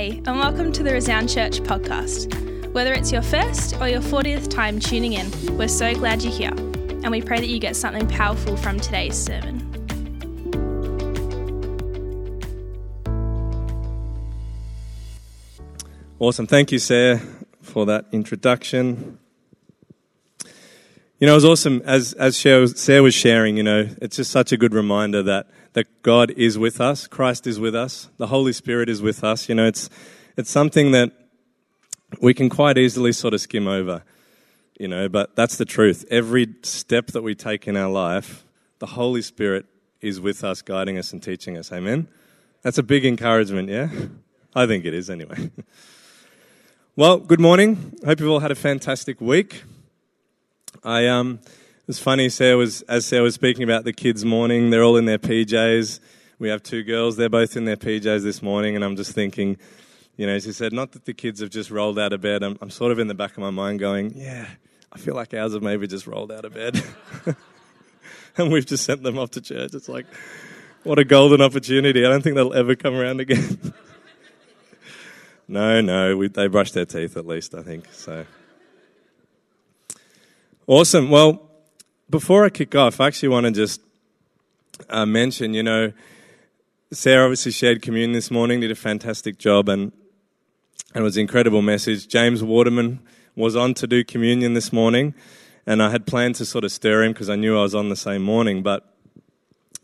And welcome to the Resound Church podcast. Whether it's your first or your 40th time tuning in, we're so glad you're here, and we pray that you get something powerful from today's sermon. Awesome. Thank you, Sarah, for that introduction. You know, it was awesome as as Sarah was sharing. You know, it's just such a good reminder that that God is with us, Christ is with us, the Holy Spirit is with us. You know, it's it's something that we can quite easily sort of skim over. You know, but that's the truth. Every step that we take in our life, the Holy Spirit is with us, guiding us and teaching us. Amen. That's a big encouragement, yeah? I think it is anyway. Well, good morning. Hope you've all had a fantastic week. I um, it was funny. Sarah was as Sarah was speaking about the kids' morning. They're all in their PJs. We have two girls. They're both in their PJs this morning, and I'm just thinking, you know, as she said, not that the kids have just rolled out of bed. I'm, I'm sort of in the back of my mind going, yeah, I feel like ours have maybe just rolled out of bed, and we've just sent them off to church. It's like, what a golden opportunity. I don't think they'll ever come around again. no, no, we, they brushed their teeth at least, I think. So. Awesome. Well, before I kick off, I actually want to just uh, mention, you know, Sarah obviously shared communion this morning, did a fantastic job, and, and it was an incredible message. James Waterman was on to do communion this morning, and I had planned to sort of stir him because I knew I was on the same morning, but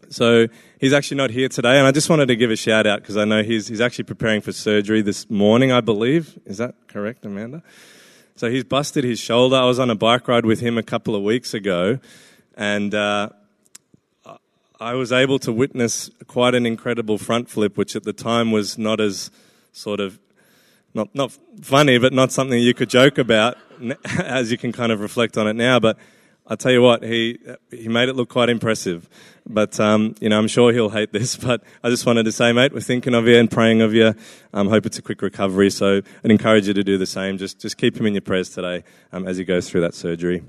so he's actually not here today, and I just wanted to give a shout out because I know he's, he's actually preparing for surgery this morning, I believe. Is that correct, Amanda? So he's busted his shoulder. I was on a bike ride with him a couple of weeks ago, and uh, I was able to witness quite an incredible front flip, which at the time was not as sort of not not funny, but not something you could joke about, as you can kind of reflect on it now. But I tell you what, he he made it look quite impressive. But um, you know, I'm sure he'll hate this. But I just wanted to say, mate, we're thinking of you and praying of you. Um, hope it's a quick recovery. So I'd encourage you to do the same. Just just keep him in your prayers today um, as he goes through that surgery.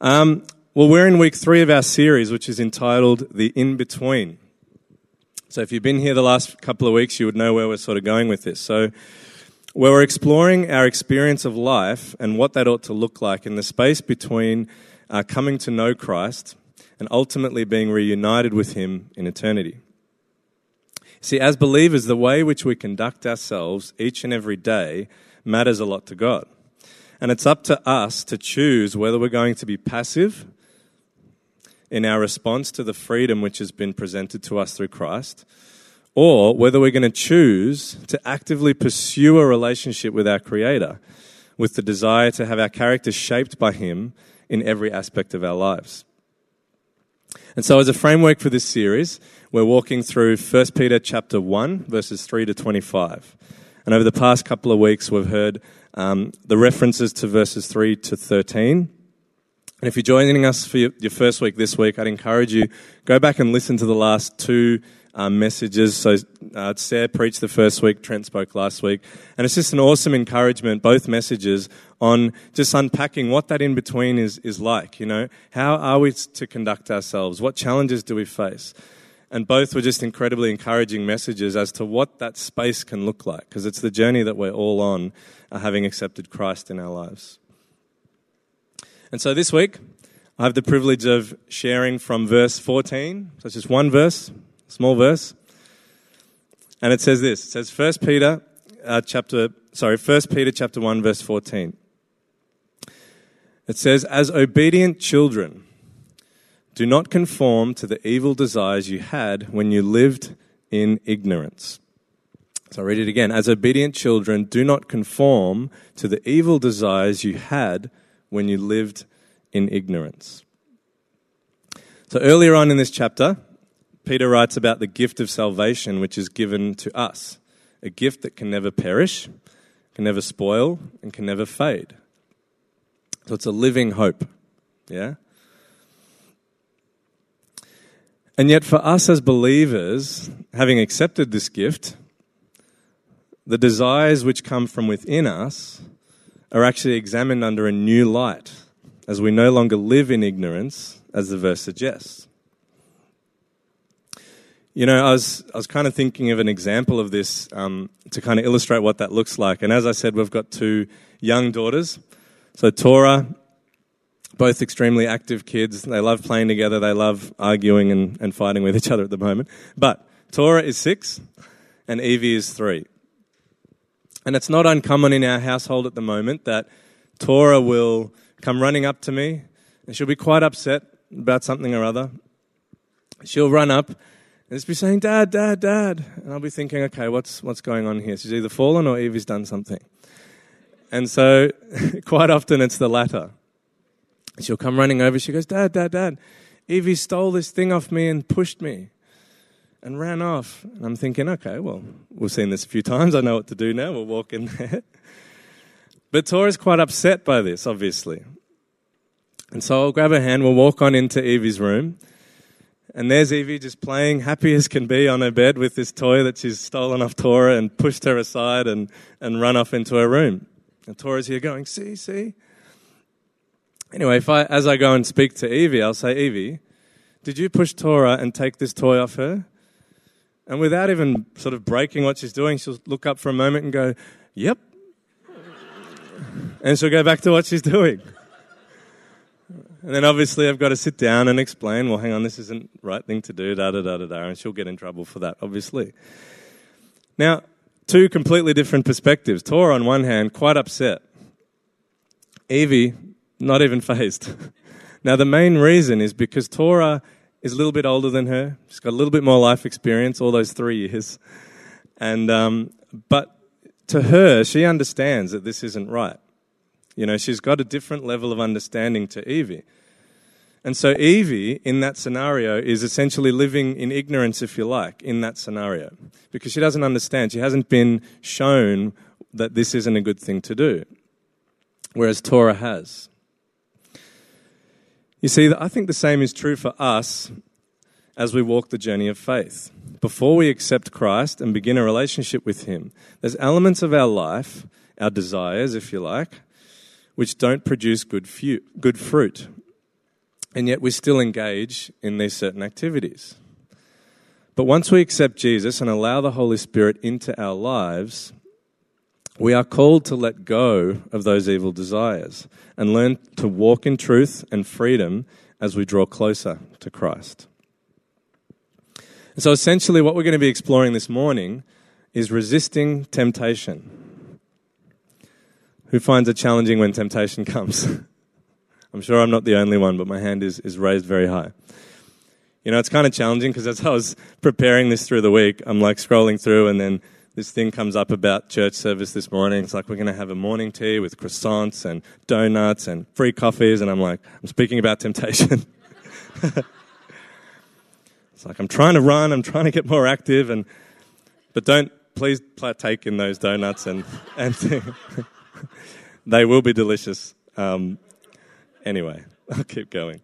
Um, well, we're in week three of our series, which is entitled "The In Between." So if you've been here the last couple of weeks, you would know where we're sort of going with this. So where we're exploring our experience of life and what that ought to look like in the space between uh, coming to know Christ and ultimately being reunited with Him in eternity. See, as believers, the way which we conduct ourselves each and every day matters a lot to God. And it's up to us to choose whether we're going to be passive in our response to the freedom which has been presented to us through Christ or whether we're going to choose to actively pursue a relationship with our Creator with the desire to have our character shaped by Him in every aspect of our lives. And so, as a framework for this series, we're walking through 1 Peter chapter 1, verses 3 to 25. And over the past couple of weeks, we've heard um, the references to verses 3 to 13. And if you're joining us for your, your first week this week, I'd encourage you go back and listen to the last two um, messages. So uh, Sarah preached the first week, Trent spoke last week. And it's just an awesome encouragement, both messages, on just unpacking what that in between is, is like. You know, how are we to conduct ourselves? What challenges do we face? And both were just incredibly encouraging messages as to what that space can look like, because it's the journey that we're all on, uh, having accepted Christ in our lives. And so this week, I have the privilege of sharing from verse 14. So it's just one verse, small verse. And it says this. It says 1 Peter uh, chapter sorry, 1 Peter chapter 1 verse 14. It says as obedient children do not conform to the evil desires you had when you lived in ignorance. So I read it again. As obedient children, do not conform to the evil desires you had when you lived in ignorance. So earlier on in this chapter, Peter writes about the gift of salvation which is given to us, a gift that can never perish, can never spoil, and can never fade. So it's a living hope. Yeah? And yet, for us as believers, having accepted this gift, the desires which come from within us are actually examined under a new light as we no longer live in ignorance, as the verse suggests. You know, I was, I was kind of thinking of an example of this um, to kind of illustrate what that looks like. And as I said, we've got two young daughters. So, Tora, both extremely active kids. They love playing together, they love arguing and, and fighting with each other at the moment. But Tora is six, and Evie is three. And it's not uncommon in our household at the moment that Tora will come running up to me and she'll be quite upset about something or other. She'll run up and just be saying, Dad, Dad, Dad. And I'll be thinking, okay, what's, what's going on here? She's either fallen or Evie's done something. And so quite often it's the latter. She'll come running over. She goes, Dad, Dad, Dad, Evie stole this thing off me and pushed me and ran off. And I'm thinking, okay, well, we've seen this a few times. I know what to do now. We'll walk in there. But Tora's quite upset by this, obviously. And so I'll grab her hand, we'll walk on into Evie's room. And there's Evie just playing happy as can be on her bed with this toy that she's stolen off Tora and pushed her aside and, and run off into her room. And Tora's here going, see, see. Anyway, if I, as I go and speak to Evie, I'll say, Evie, did you push Tora and take this toy off her? And without even sort of breaking what she's doing, she'll look up for a moment and go, Yep. and she'll go back to what she's doing. And then obviously I've got to sit down and explain, well, hang on, this isn't the right thing to do, da da da da da, and she'll get in trouble for that, obviously. Now, two completely different perspectives. Tora, on one hand, quite upset. Evie, not even fazed. now, the main reason is because Tora is a little bit older than her. She's got a little bit more life experience, all those three years. And, um, but to her, she understands that this isn't right. You know, she's got a different level of understanding to Evie. And so Evie, in that scenario, is essentially living in ignorance, if you like, in that scenario. Because she doesn't understand. She hasn't been shown that this isn't a good thing to do. Whereas Tora has. You see, I think the same is true for us as we walk the journey of faith. Before we accept Christ and begin a relationship with Him, there's elements of our life, our desires, if you like, which don't produce good, fu- good fruit. And yet we still engage in these certain activities. But once we accept Jesus and allow the Holy Spirit into our lives, we are called to let go of those evil desires and learn to walk in truth and freedom as we draw closer to Christ. And so, essentially, what we're going to be exploring this morning is resisting temptation. Who finds it challenging when temptation comes? I'm sure I'm not the only one, but my hand is, is raised very high. You know, it's kind of challenging because as I was preparing this through the week, I'm like scrolling through and then this thing comes up about church service this morning. It's like we're going to have a morning tea with croissants and donuts and free coffees. And I'm like, I'm speaking about temptation. it's like I'm trying to run, I'm trying to get more active, and but don't please partake in those donuts and and they will be delicious. Um, anyway, I'll keep going.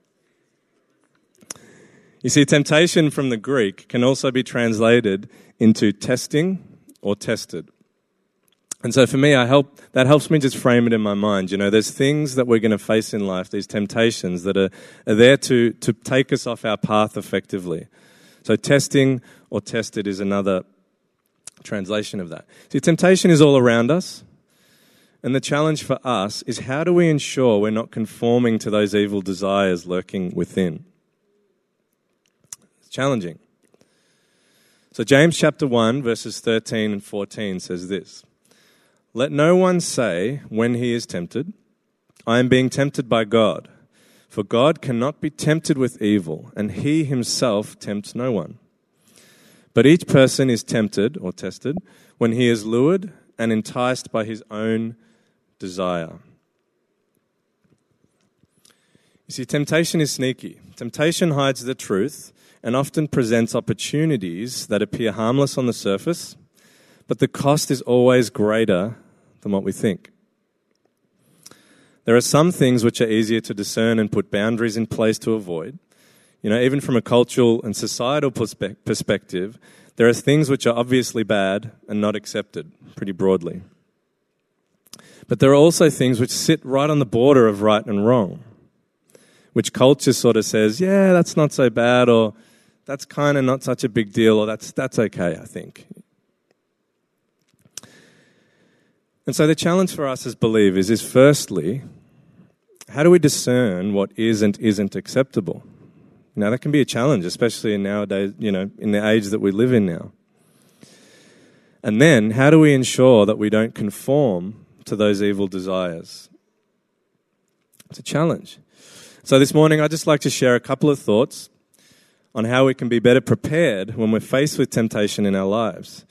You see, temptation from the Greek can also be translated into testing or tested. And so for me, I help, that helps me just frame it in my mind. You know, there's things that we're going to face in life, these temptations that are, are there to, to take us off our path effectively. So testing or tested is another translation of that. See, temptation is all around us. And the challenge for us is how do we ensure we're not conforming to those evil desires lurking within? It's challenging. So, James chapter 1, verses 13 and 14 says this Let no one say when he is tempted, I am being tempted by God. For God cannot be tempted with evil, and he himself tempts no one. But each person is tempted or tested when he is lured and enticed by his own desire. You see, temptation is sneaky. Temptation hides the truth and often presents opportunities that appear harmless on the surface, but the cost is always greater than what we think. There are some things which are easier to discern and put boundaries in place to avoid. You know, even from a cultural and societal perspective, there are things which are obviously bad and not accepted pretty broadly. But there are also things which sit right on the border of right and wrong, which culture sort of says, yeah, that's not so bad, or that's kind of not such a big deal, or that's, that's okay, I think. And so the challenge for us as believers is firstly, how do we discern what is and isn't acceptable? Now that can be a challenge, especially in nowadays, you know, in the age that we live in now. And then, how do we ensure that we don't conform to those evil desires? It's a challenge. So, this morning, I'd just like to share a couple of thoughts on how we can be better prepared when we're faced with temptation in our lives.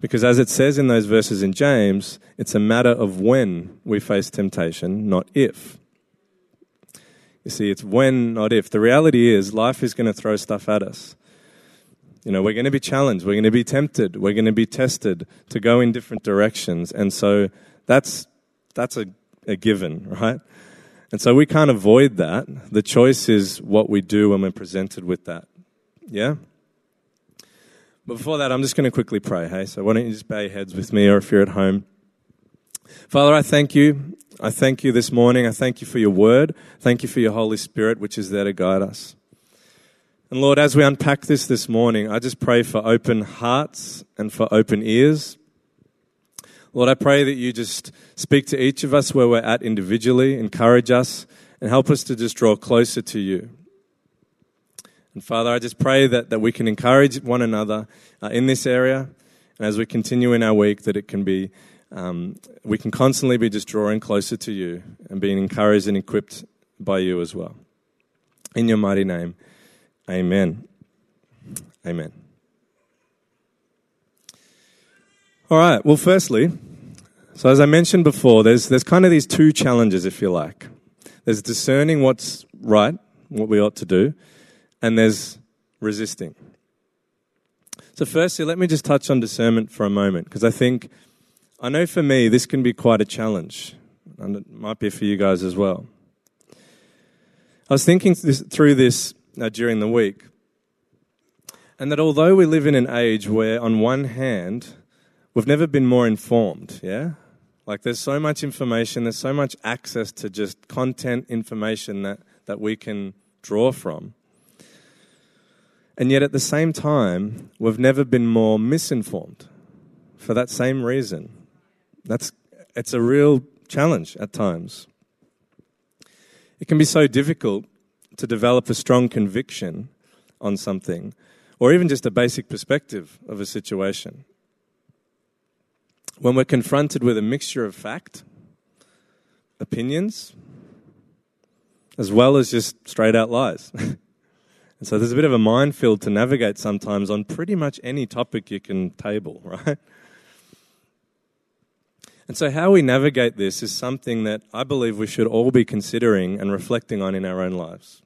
Because, as it says in those verses in James, it's a matter of when we face temptation, not if. You see, it's when, not if. The reality is, life is going to throw stuff at us. You know, we're going to be challenged, we're going to be tempted, we're going to be tested to go in different directions. And so that's, that's a, a given, right? And so we can't avoid that. The choice is what we do when we're presented with that. Yeah? But before that, I'm just going to quickly pray, hey? So why don't you just bow your heads with me, or if you're at home. Father, I thank you. I thank you this morning. I thank you for your word. Thank you for your Holy Spirit, which is there to guide us. And Lord, as we unpack this this morning, I just pray for open hearts and for open ears. Lord, I pray that you just speak to each of us where we're at individually, encourage us, and help us to just draw closer to you. And Father, I just pray that, that we can encourage one another uh, in this area, and as we continue in our week, that it can be, um, we can constantly be just drawing closer to you and being encouraged and equipped by you as well. In your mighty name. Amen. Amen. All right. Well, firstly, so as I mentioned before, there's, there's kind of these two challenges, if you like. There's discerning what's right, what we ought to do, and there's resisting. So, firstly, let me just touch on discernment for a moment, because I think, I know for me, this can be quite a challenge, and it might be for you guys as well. I was thinking through this uh, during the week. And that although we live in an age where, on one hand, we've never been more informed, yeah? Like there's so much information, there's so much access to just content information that, that we can draw from. And yet at the same time, we've never been more misinformed for that same reason. That's, it's a real challenge at times. It can be so difficult to develop a strong conviction on something, or even just a basic perspective of a situation. When we're confronted with a mixture of fact, opinions, as well as just straight out lies. and so there's a bit of a minefield to navigate sometimes on pretty much any topic you can table, right? And so, how we navigate this is something that I believe we should all be considering and reflecting on in our own lives.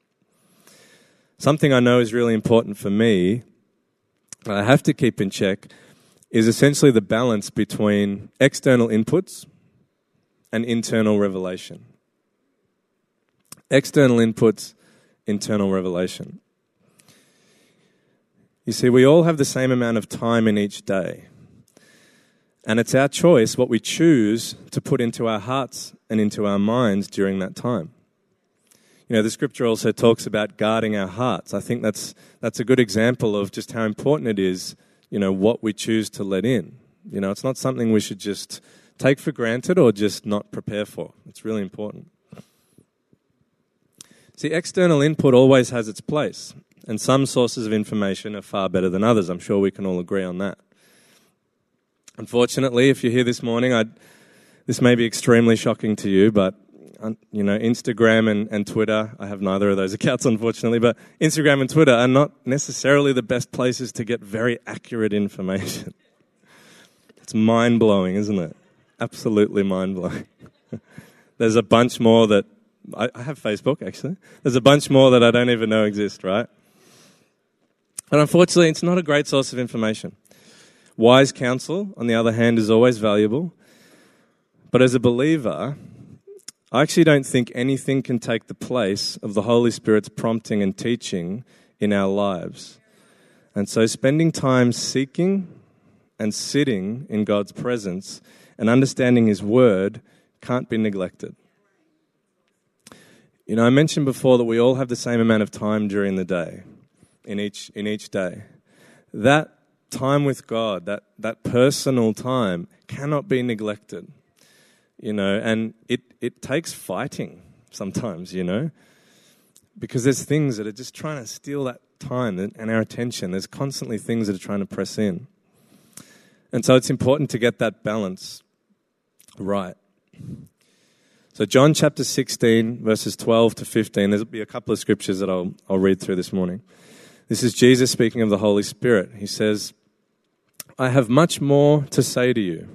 Something I know is really important for me, I have to keep in check, is essentially the balance between external inputs and internal revelation. External inputs, internal revelation. You see, we all have the same amount of time in each day. And it's our choice what we choose to put into our hearts and into our minds during that time. You know, the scripture also talks about guarding our hearts. I think that's, that's a good example of just how important it is, you know, what we choose to let in. You know, it's not something we should just take for granted or just not prepare for. It's really important. See, external input always has its place, and some sources of information are far better than others. I'm sure we can all agree on that. Unfortunately, if you're here this morning, I'd, this may be extremely shocking to you, but you know, Instagram and, and Twitter. I have neither of those accounts, unfortunately, but Instagram and Twitter are not necessarily the best places to get very accurate information. it's mind blowing, isn't it? Absolutely mind blowing. There's a bunch more that I, I have Facebook actually. There's a bunch more that I don't even know exist, right? And unfortunately, it's not a great source of information. Wise counsel, on the other hand, is always valuable. But as a believer, I actually don't think anything can take the place of the Holy Spirit's prompting and teaching in our lives. And so, spending time seeking and sitting in God's presence and understanding His Word can't be neglected. You know, I mentioned before that we all have the same amount of time during the day. in each, in each day. That time with God, that, that personal time, cannot be neglected. You know, and it, it takes fighting sometimes, you know, because there's things that are just trying to steal that time and our attention. There's constantly things that are trying to press in. And so it's important to get that balance right. So, John chapter 16, verses 12 to 15, there'll be a couple of scriptures that I'll, I'll read through this morning. This is Jesus speaking of the Holy Spirit. He says, I have much more to say to you,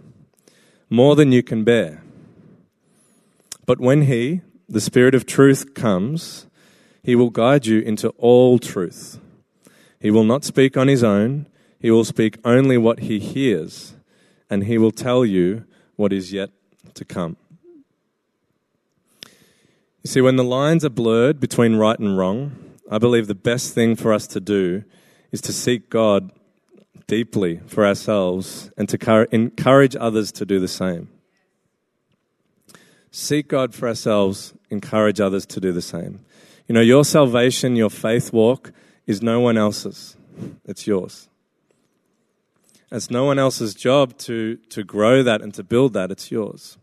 more than you can bear. But when He, the Spirit of truth, comes, He will guide you into all truth. He will not speak on His own, He will speak only what He hears, and He will tell you what is yet to come. You see, when the lines are blurred between right and wrong, I believe the best thing for us to do is to seek God deeply for ourselves and to encourage others to do the same. Seek God for ourselves, encourage others to do the same. You know, your salvation, your faith walk is no one else's, it's yours. It's no one else's job to, to grow that and to build that, it's yours.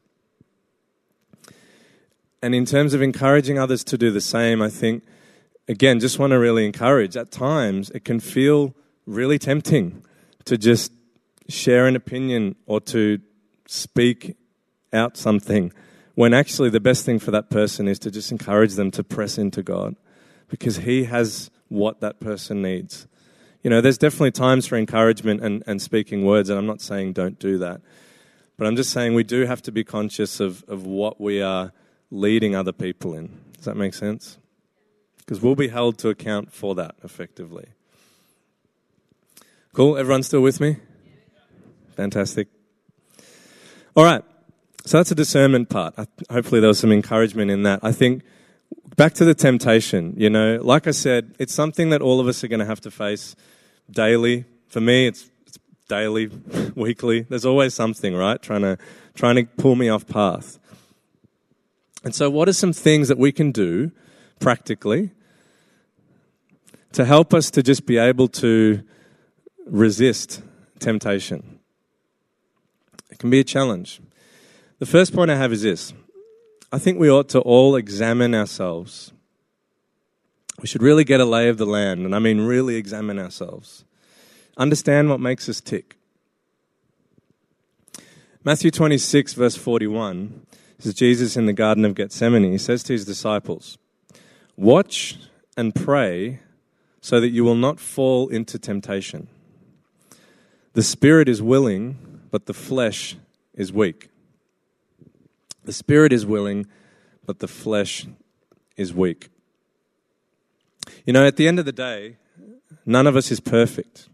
And in terms of encouraging others to do the same, I think, again, just want to really encourage. At times, it can feel really tempting to just share an opinion or to speak out something when actually the best thing for that person is to just encourage them to press into God because He has what that person needs. You know, there's definitely times for encouragement and, and speaking words, and I'm not saying don't do that. But I'm just saying we do have to be conscious of, of what we are leading other people in. Does that make sense? Because we'll be held to account for that effectively. Cool? Everyone still with me? Fantastic. All right. So that's a discernment part. Hopefully, there was some encouragement in that. I think back to the temptation, you know, like I said, it's something that all of us are going to have to face daily. For me, it's, it's daily, weekly. There's always something, right? Trying to, trying to pull me off path. And so, what are some things that we can do practically to help us to just be able to resist temptation. It can be a challenge. The first point I have is this I think we ought to all examine ourselves. We should really get a lay of the land, and I mean really examine ourselves. Understand what makes us tick. Matthew 26, verse 41, this is Jesus in the Garden of Gethsemane. He says to his disciples, Watch and pray so that you will not fall into temptation. The spirit is willing, but the flesh is weak. The spirit is willing, but the flesh is weak. You know, at the end of the day, none of us is perfect.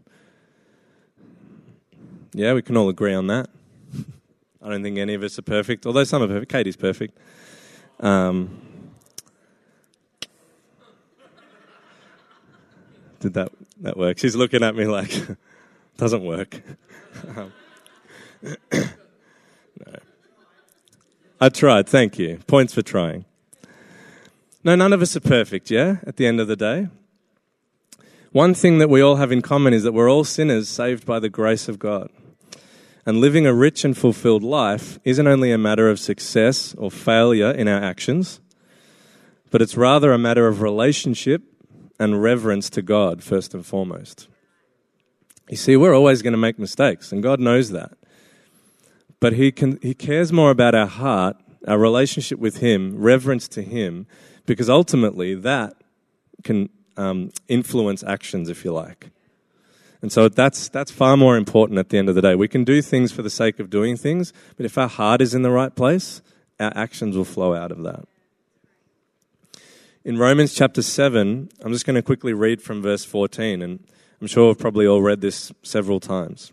Yeah, we can all agree on that. I don't think any of us are perfect, although some are perfect. Katie's perfect. Um, did that that work? She's looking at me like doesn't work. um. I tried. Thank you. Points for trying. No, none of us are perfect. Yeah, at the end of the day. One thing that we all have in common is that we're all sinners saved by the grace of God. And living a rich and fulfilled life isn't only a matter of success or failure in our actions, but it's rather a matter of relationship and reverence to God, first and foremost. You see, we're always going to make mistakes, and God knows that. But he, can, he cares more about our heart, our relationship with Him, reverence to Him, because ultimately that can um, influence actions, if you like. And so that's, that's far more important at the end of the day. We can do things for the sake of doing things, but if our heart is in the right place, our actions will flow out of that. In Romans chapter 7, I'm just going to quickly read from verse 14, and I'm sure we've probably all read this several times.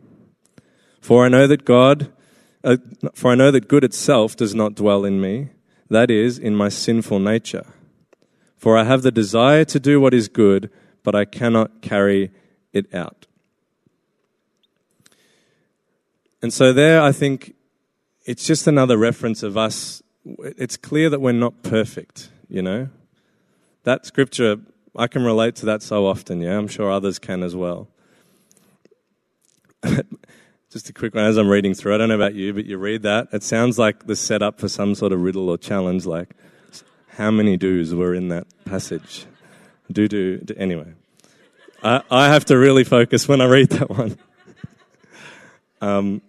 For I know that God, uh, for I know that good itself does not dwell in me, that is, in my sinful nature. For I have the desire to do what is good, but I cannot carry it out. And so, there, I think it's just another reference of us. It's clear that we're not perfect, you know? That scripture, I can relate to that so often, yeah? I'm sure others can as well. just a quick one as I'm reading through. I don't know about you, but you read that. It sounds like the setup for some sort of riddle or challenge, like how many do's were in that passage? Do, do. Anyway, I, I have to really focus when I read that one. um,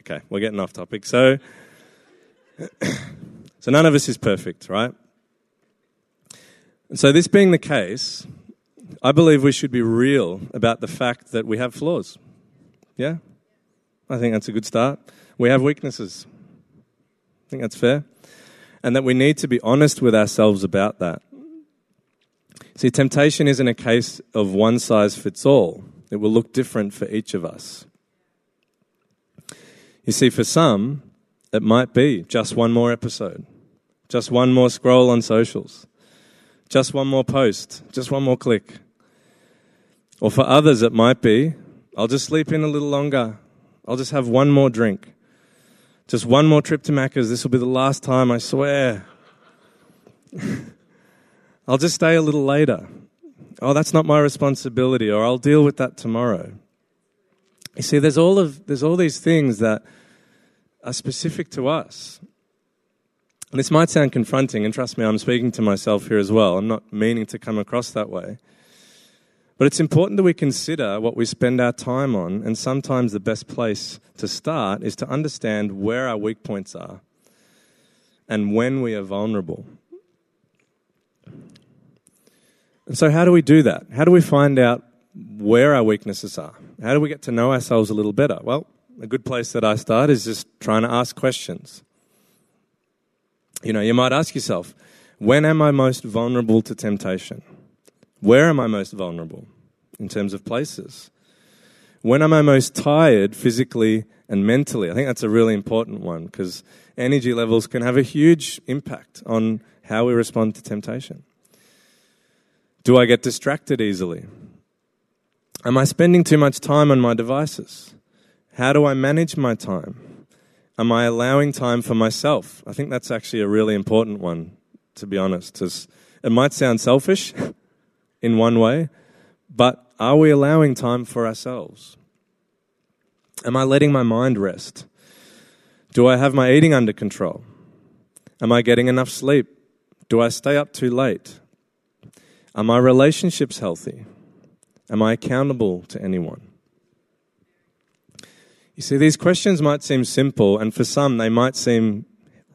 okay, we're getting off topic. So, so none of us is perfect, right? And so, this being the case, I believe we should be real about the fact that we have flaws. Yeah? I think that's a good start. We have weaknesses. I think that's fair. And that we need to be honest with ourselves about that. See, temptation isn't a case of one size fits all, it will look different for each of us. You see, for some, it might be just one more episode, just one more scroll on socials, just one more post, just one more click. Or for others, it might be I'll just sleep in a little longer, I'll just have one more drink, just one more trip to Macca's. This will be the last time, I swear. I'll just stay a little later. Oh, that's not my responsibility, or I'll deal with that tomorrow. You see, there's all of there's all these things that are specific to us. And this might sound confronting, and trust me, I'm speaking to myself here as well. I'm not meaning to come across that way. But it's important that we consider what we spend our time on, and sometimes the best place to start is to understand where our weak points are and when we are vulnerable. And so, how do we do that? How do we find out where our weaknesses are? How do we get to know ourselves a little better? Well, a good place that I start is just trying to ask questions. You know, you might ask yourself, when am I most vulnerable to temptation? Where am I most vulnerable in terms of places? When am I most tired physically and mentally? I think that's a really important one because energy levels can have a huge impact on how we respond to temptation. Do I get distracted easily? Am I spending too much time on my devices? How do I manage my time? Am I allowing time for myself? I think that's actually a really important one, to be honest. It might sound selfish, in one way, but are we allowing time for ourselves? Am I letting my mind rest? Do I have my eating under control? Am I getting enough sleep? Do I stay up too late? Are my relationships healthy? Am I accountable to anyone? You see, these questions might seem simple, and for some, they might seem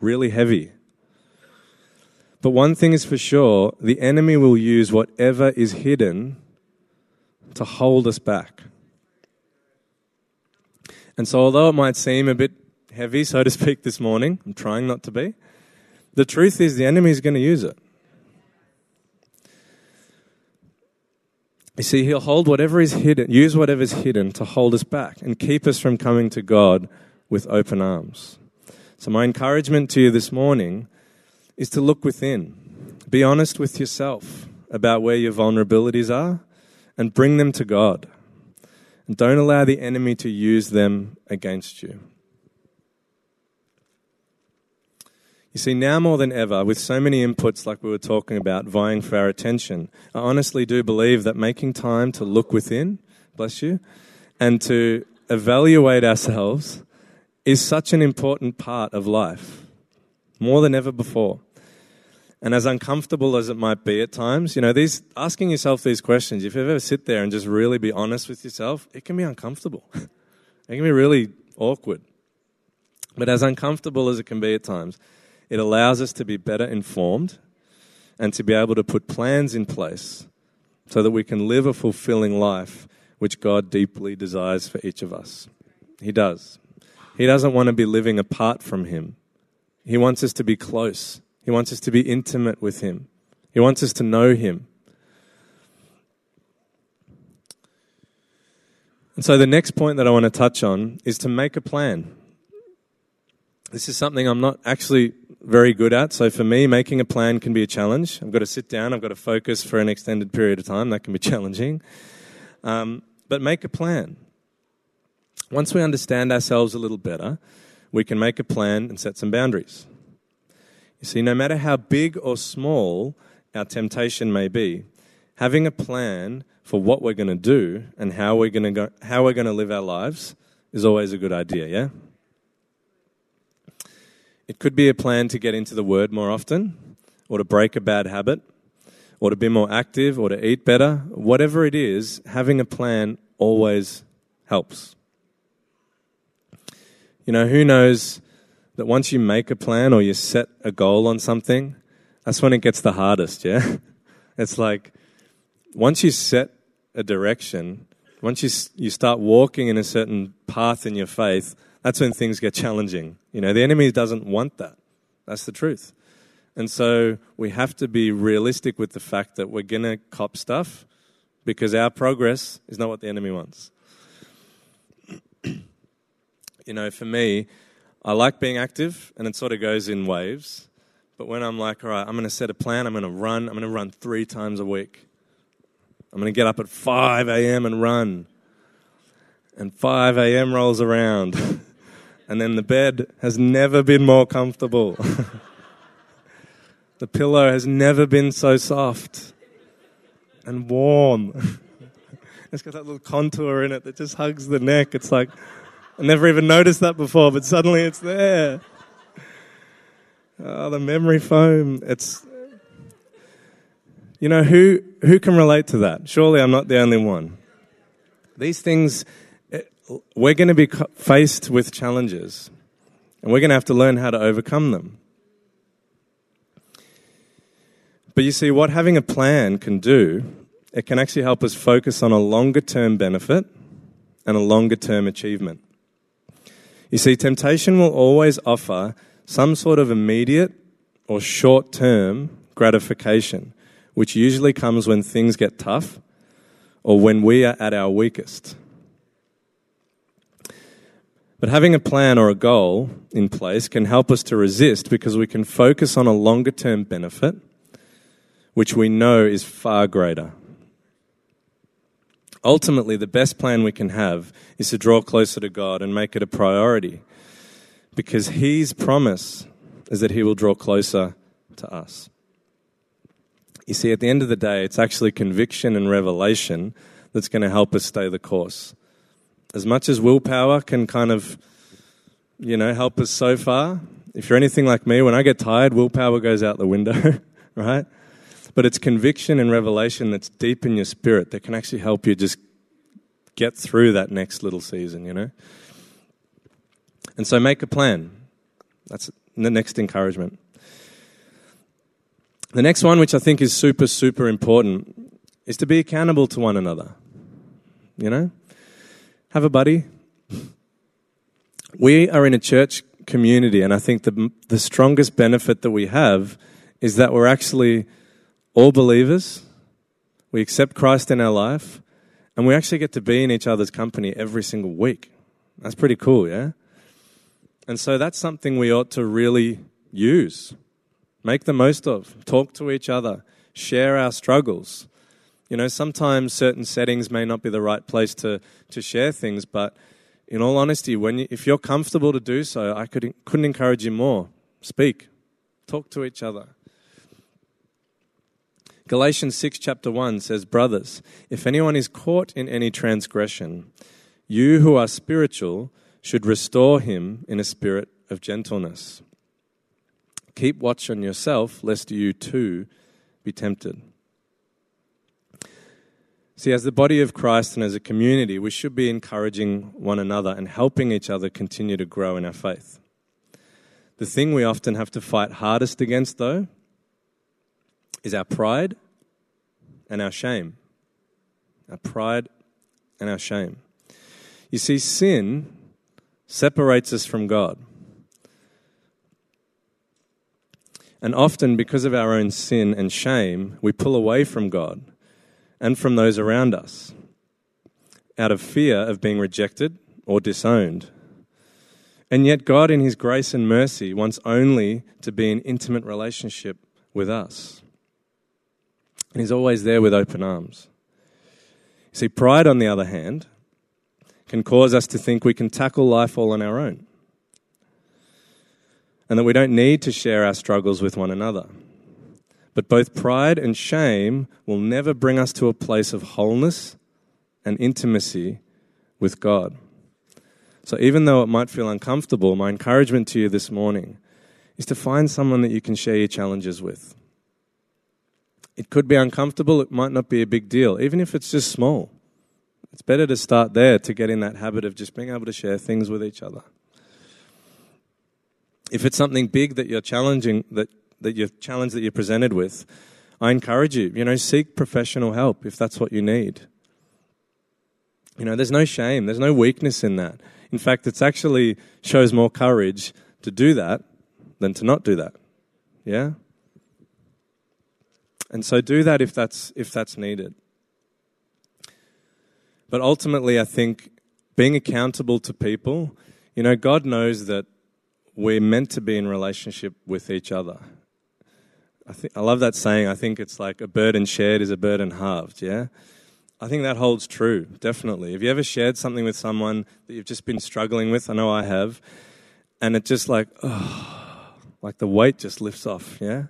really heavy. But one thing is for sure the enemy will use whatever is hidden to hold us back. And so, although it might seem a bit heavy, so to speak, this morning, I'm trying not to be, the truth is the enemy is going to use it. You see, he'll hold whatever is hidden, use whatever is hidden to hold us back and keep us from coming to God with open arms. So, my encouragement to you this morning is to look within. Be honest with yourself about where your vulnerabilities are and bring them to God. And don't allow the enemy to use them against you. You see, now more than ever, with so many inputs like we were talking about vying for our attention, I honestly do believe that making time to look within, bless you, and to evaluate ourselves is such an important part of life, more than ever before. And as uncomfortable as it might be at times, you know, these asking yourself these questions, if you ever sit there and just really be honest with yourself, it can be uncomfortable. it can be really awkward. But as uncomfortable as it can be at times, it allows us to be better informed and to be able to put plans in place so that we can live a fulfilling life which God deeply desires for each of us. He does. He doesn't want to be living apart from Him. He wants us to be close he wants us to be intimate with Him, He wants us to know Him. And so, the next point that I want to touch on is to make a plan. This is something I'm not actually very good at. So, for me, making a plan can be a challenge. I've got to sit down, I've got to focus for an extended period of time. That can be challenging. Um, but make a plan. Once we understand ourselves a little better, we can make a plan and set some boundaries. You see, no matter how big or small our temptation may be, having a plan for what we're going to do and how we're going to go, how we're going to live our lives is always a good idea, yeah? It could be a plan to get into the word more often or to break a bad habit or to be more active or to eat better. Whatever it is, having a plan always helps. You know, who knows that once you make a plan or you set a goal on something, that's when it gets the hardest, yeah? It's like once you set a direction, once you, you start walking in a certain path in your faith, that's when things get challenging. You know, the enemy doesn't want that. That's the truth. And so we have to be realistic with the fact that we're going to cop stuff because our progress is not what the enemy wants. you know, for me, I like being active, and it sort of goes in waves. But when I'm like, all right, I'm going to set a plan, I'm going to run, I'm going to run three times a week. I'm going to get up at 5 a.m. and run. And 5 a.m. rolls around. and then the bed has never been more comfortable. the pillow has never been so soft and warm. it's got that little contour in it that just hugs the neck. It's like, I never even noticed that before, but suddenly it's there. Oh, the memory foam. It's, you know, who, who can relate to that? Surely I'm not the only one. These things, eh, we're going to be faced with challenges, and we're going to have to learn how to overcome them. But you see, what having a plan can do, it can actually help us focus on a longer term benefit and a longer term achievement. You see, temptation will always offer some sort of immediate or short term gratification, which usually comes when things get tough or when we are at our weakest. But having a plan or a goal in place can help us to resist because we can focus on a longer term benefit, which we know is far greater. Ultimately, the best plan we can have is to draw closer to God and make it a priority because His promise is that He will draw closer to us. You see, at the end of the day, it's actually conviction and revelation that's going to help us stay the course. As much as willpower can kind of, you know, help us so far, if you're anything like me, when I get tired, willpower goes out the window, right? But it's conviction and revelation that's deep in your spirit that can actually help you just get through that next little season, you know? And so make a plan. That's the next encouragement. The next one, which I think is super, super important, is to be accountable to one another. You know? Have a buddy. We are in a church community, and I think the, the strongest benefit that we have is that we're actually all believers, we accept Christ in our life, and we actually get to be in each other's company every single week. That's pretty cool, yeah? And so that's something we ought to really use, make the most of, talk to each other, share our struggles. You know, sometimes certain settings may not be the right place to, to share things, but in all honesty, when you, if you're comfortable to do so, I could, couldn't encourage you more. Speak, talk to each other. Galatians 6, chapter 1 says, Brothers, if anyone is caught in any transgression, you who are spiritual should restore him in a spirit of gentleness. Keep watch on yourself, lest you too be tempted. See, as the body of Christ and as a community, we should be encouraging one another and helping each other continue to grow in our faith. The thing we often have to fight hardest against, though, is our pride and our shame. Our pride and our shame. You see, sin separates us from God. And often, because of our own sin and shame, we pull away from God and from those around us. out of fear of being rejected or disowned. And yet, God, in His grace and mercy, wants only to be in intimate relationship with us. And He's always there with open arms. You See, pride, on the other hand, can cause us to think we can tackle life all on our own and that we don't need to share our struggles with one another. But both pride and shame will never bring us to a place of wholeness and intimacy with God. So, even though it might feel uncomfortable, my encouragement to you this morning is to find someone that you can share your challenges with. It could be uncomfortable, it might not be a big deal, even if it's just small. It's better to start there to get in that habit of just being able to share things with each other. If it's something big that you're challenging, that, that you're challenged that you're presented with, I encourage you, you know, seek professional help if that's what you need. You know, there's no shame, there's no weakness in that. In fact, it actually shows more courage to do that than to not do that. Yeah? And so do that if that's if that's needed. But ultimately I think being accountable to people, you know, God knows that we're meant to be in relationship with each other. I, think, I love that saying. I think it's like a burden shared is a burden halved, yeah? I think that holds true, definitely. Have you ever shared something with someone that you've just been struggling with? I know I have. And it just like, oh, like the weight just lifts off, yeah?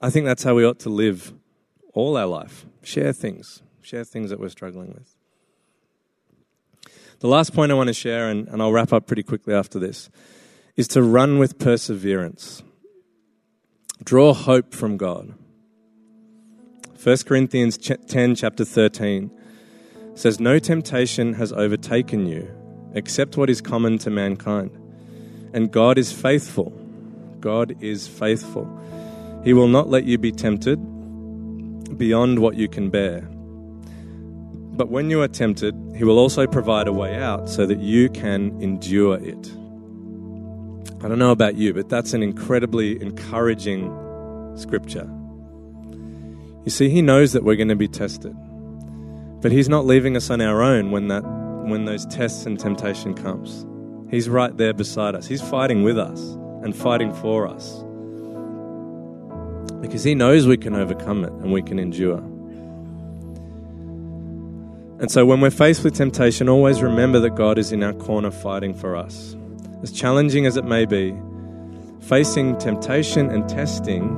I think that's how we ought to live all our life. Share things, share things that we're struggling with. The last point I want to share, and, and I'll wrap up pretty quickly after this, is to run with perseverance. Draw hope from God. 1 Corinthians 10, chapter 13 says, No temptation has overtaken you except what is common to mankind. And God is faithful. God is faithful. He will not let you be tempted beyond what you can bear. But when you are tempted, He will also provide a way out so that you can endure it. I don't know about you, but that's an incredibly encouraging scripture. You see, He knows that we're going to be tested. But He's not leaving us on our own when, that, when those tests and temptation comes. He's right there beside us. He's fighting with us and fighting for us. Because He knows we can overcome it and we can endure. And so when we're faced with temptation, always remember that God is in our corner fighting for us. As challenging as it may be, facing temptation and testing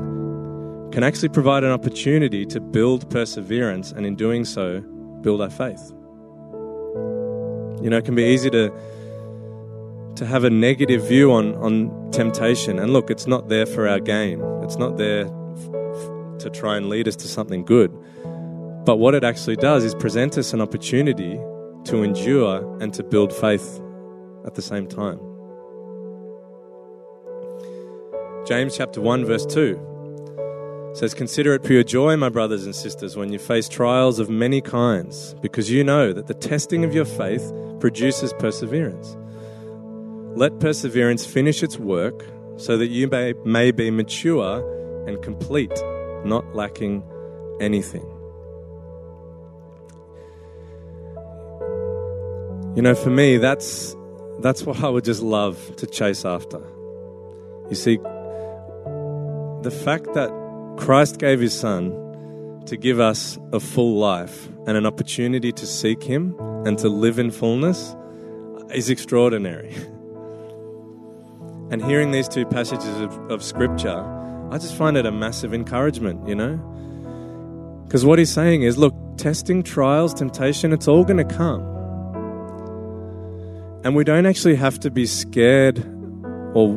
can actually provide an opportunity to build perseverance and in doing so, build our faith. You know, it can be easy to to have a negative view on, on temptation. And look, it's not there for our gain. It's not there to try and lead us to something good. But what it actually does is present us an opportunity to endure and to build faith at the same time. James chapter 1 verse 2 says, Consider it pure joy, my brothers and sisters, when you face trials of many kinds, because you know that the testing of your faith produces perseverance. Let perseverance finish its work so that you may, may be mature and complete, not lacking anything. You know, for me, that's, that's what I would just love to chase after. You see, the fact that Christ gave his son to give us a full life and an opportunity to seek him and to live in fullness is extraordinary. and hearing these two passages of, of scripture, I just find it a massive encouragement, you know? Because what he's saying is look, testing, trials, temptation, it's all going to come. And we don't actually have to be scared or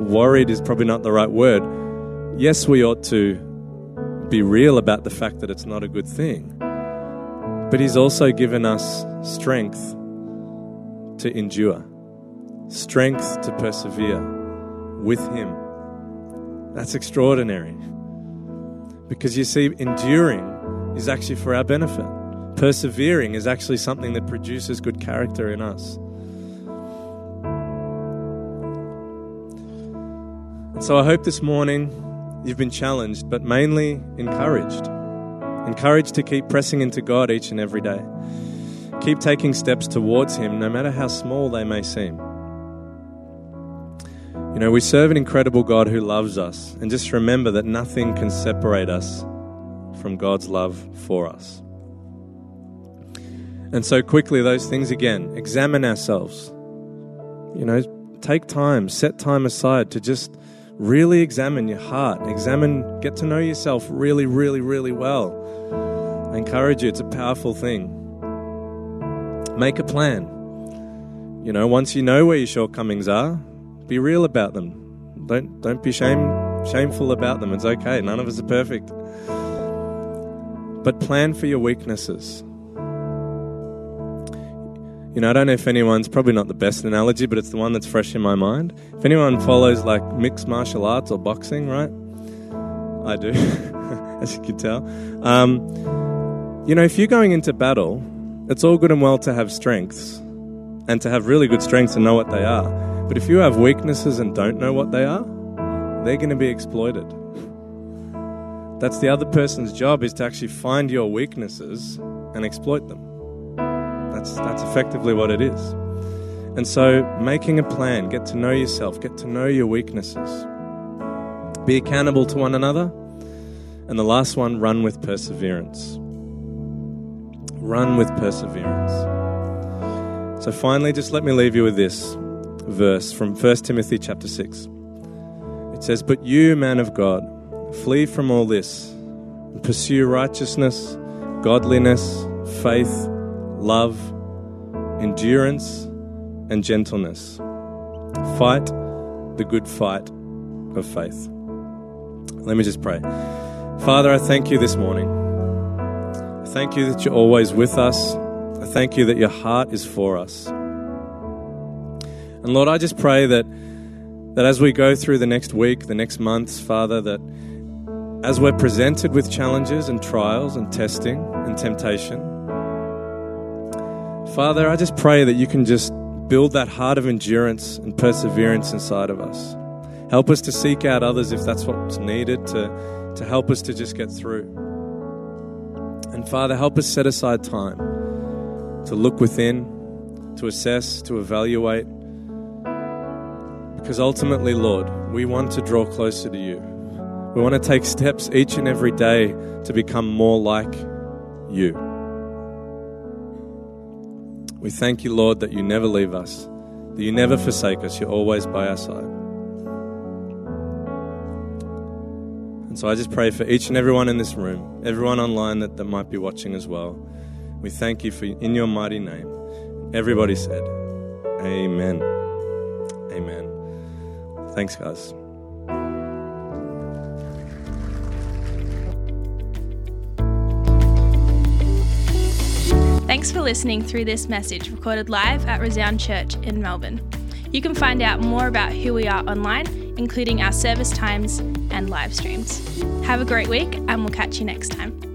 worried, is probably not the right word yes, we ought to be real about the fact that it's not a good thing. But He's also given us strength to endure, strength to persevere with Him. That's extraordinary. Because you see, enduring is actually for our benefit. Persevering is actually something that produces good character in us. And So I hope this morning You've been challenged, but mainly encouraged. Encouraged to keep pressing into God each and every day. keep taking steps towards Him, no matter how small they may seem. You know, we serve an incredible God who loves us, and just remember that nothing can separate us from God's love for us. And so, quickly, those things again examine ourselves. You know, take time, set time aside to just really examine your heart, examine, get to know yourself really, really, really well. I encourage you, it's a powerful thing. Make a plan. You know, once you know where your shortcomings are, be real about them. Don't don't be shame, shameful about them. It's okay. None of us are perfect. But plan for your weaknesses. You know, I don't know if anyone's probably not the best analogy, but it's the one that's fresh in my mind. If anyone follows like mixed martial arts or boxing, right? I do, as you can tell. Um, you know, if you're going into battle, it's all good and well to have strengths and to have really good strengths and know what they are. But if you have weaknesses and don't know what they are, they're going to be exploited. That's the other person's job is to actually find your weaknesses and exploit them. That's, that's effectively what it is. And so, making a plan, get to know yourself, get to know your weaknesses, be accountable to one another. And the last one, run with perseverance. Run with perseverance. So, finally, just let me leave you with this verse from 1 Timothy chapter 6. It says, But you, man of God, flee from all this and pursue righteousness, godliness, faith, love, endurance, and gentleness. Fight the good fight of faith. Let me just pray. Father, I thank you this morning. I thank you that you're always with us. I thank you that your heart is for us. And Lord, I just pray that, that as we go through the next week, the next months, Father, that as we're presented with challenges and trials and testing and temptation, Father, I just pray that you can just build that heart of endurance and perseverance inside of us. Help us to seek out others if that's what's needed to, to help us to just get through. And Father, help us set aside time to look within, to assess, to evaluate. Because ultimately, Lord, we want to draw closer to you. We want to take steps each and every day to become more like you. We thank you, Lord, that you never leave us, that you never forsake us, you're always by our side. And so I just pray for each and everyone in this room, everyone online that, that might be watching as well. We thank you for in your mighty name. Everybody said, Amen. Amen. Thanks, guys. Thanks for listening through this message recorded live at Resound Church in Melbourne. You can find out more about who we are online, including our service times and live streams. Have a great week, and we'll catch you next time.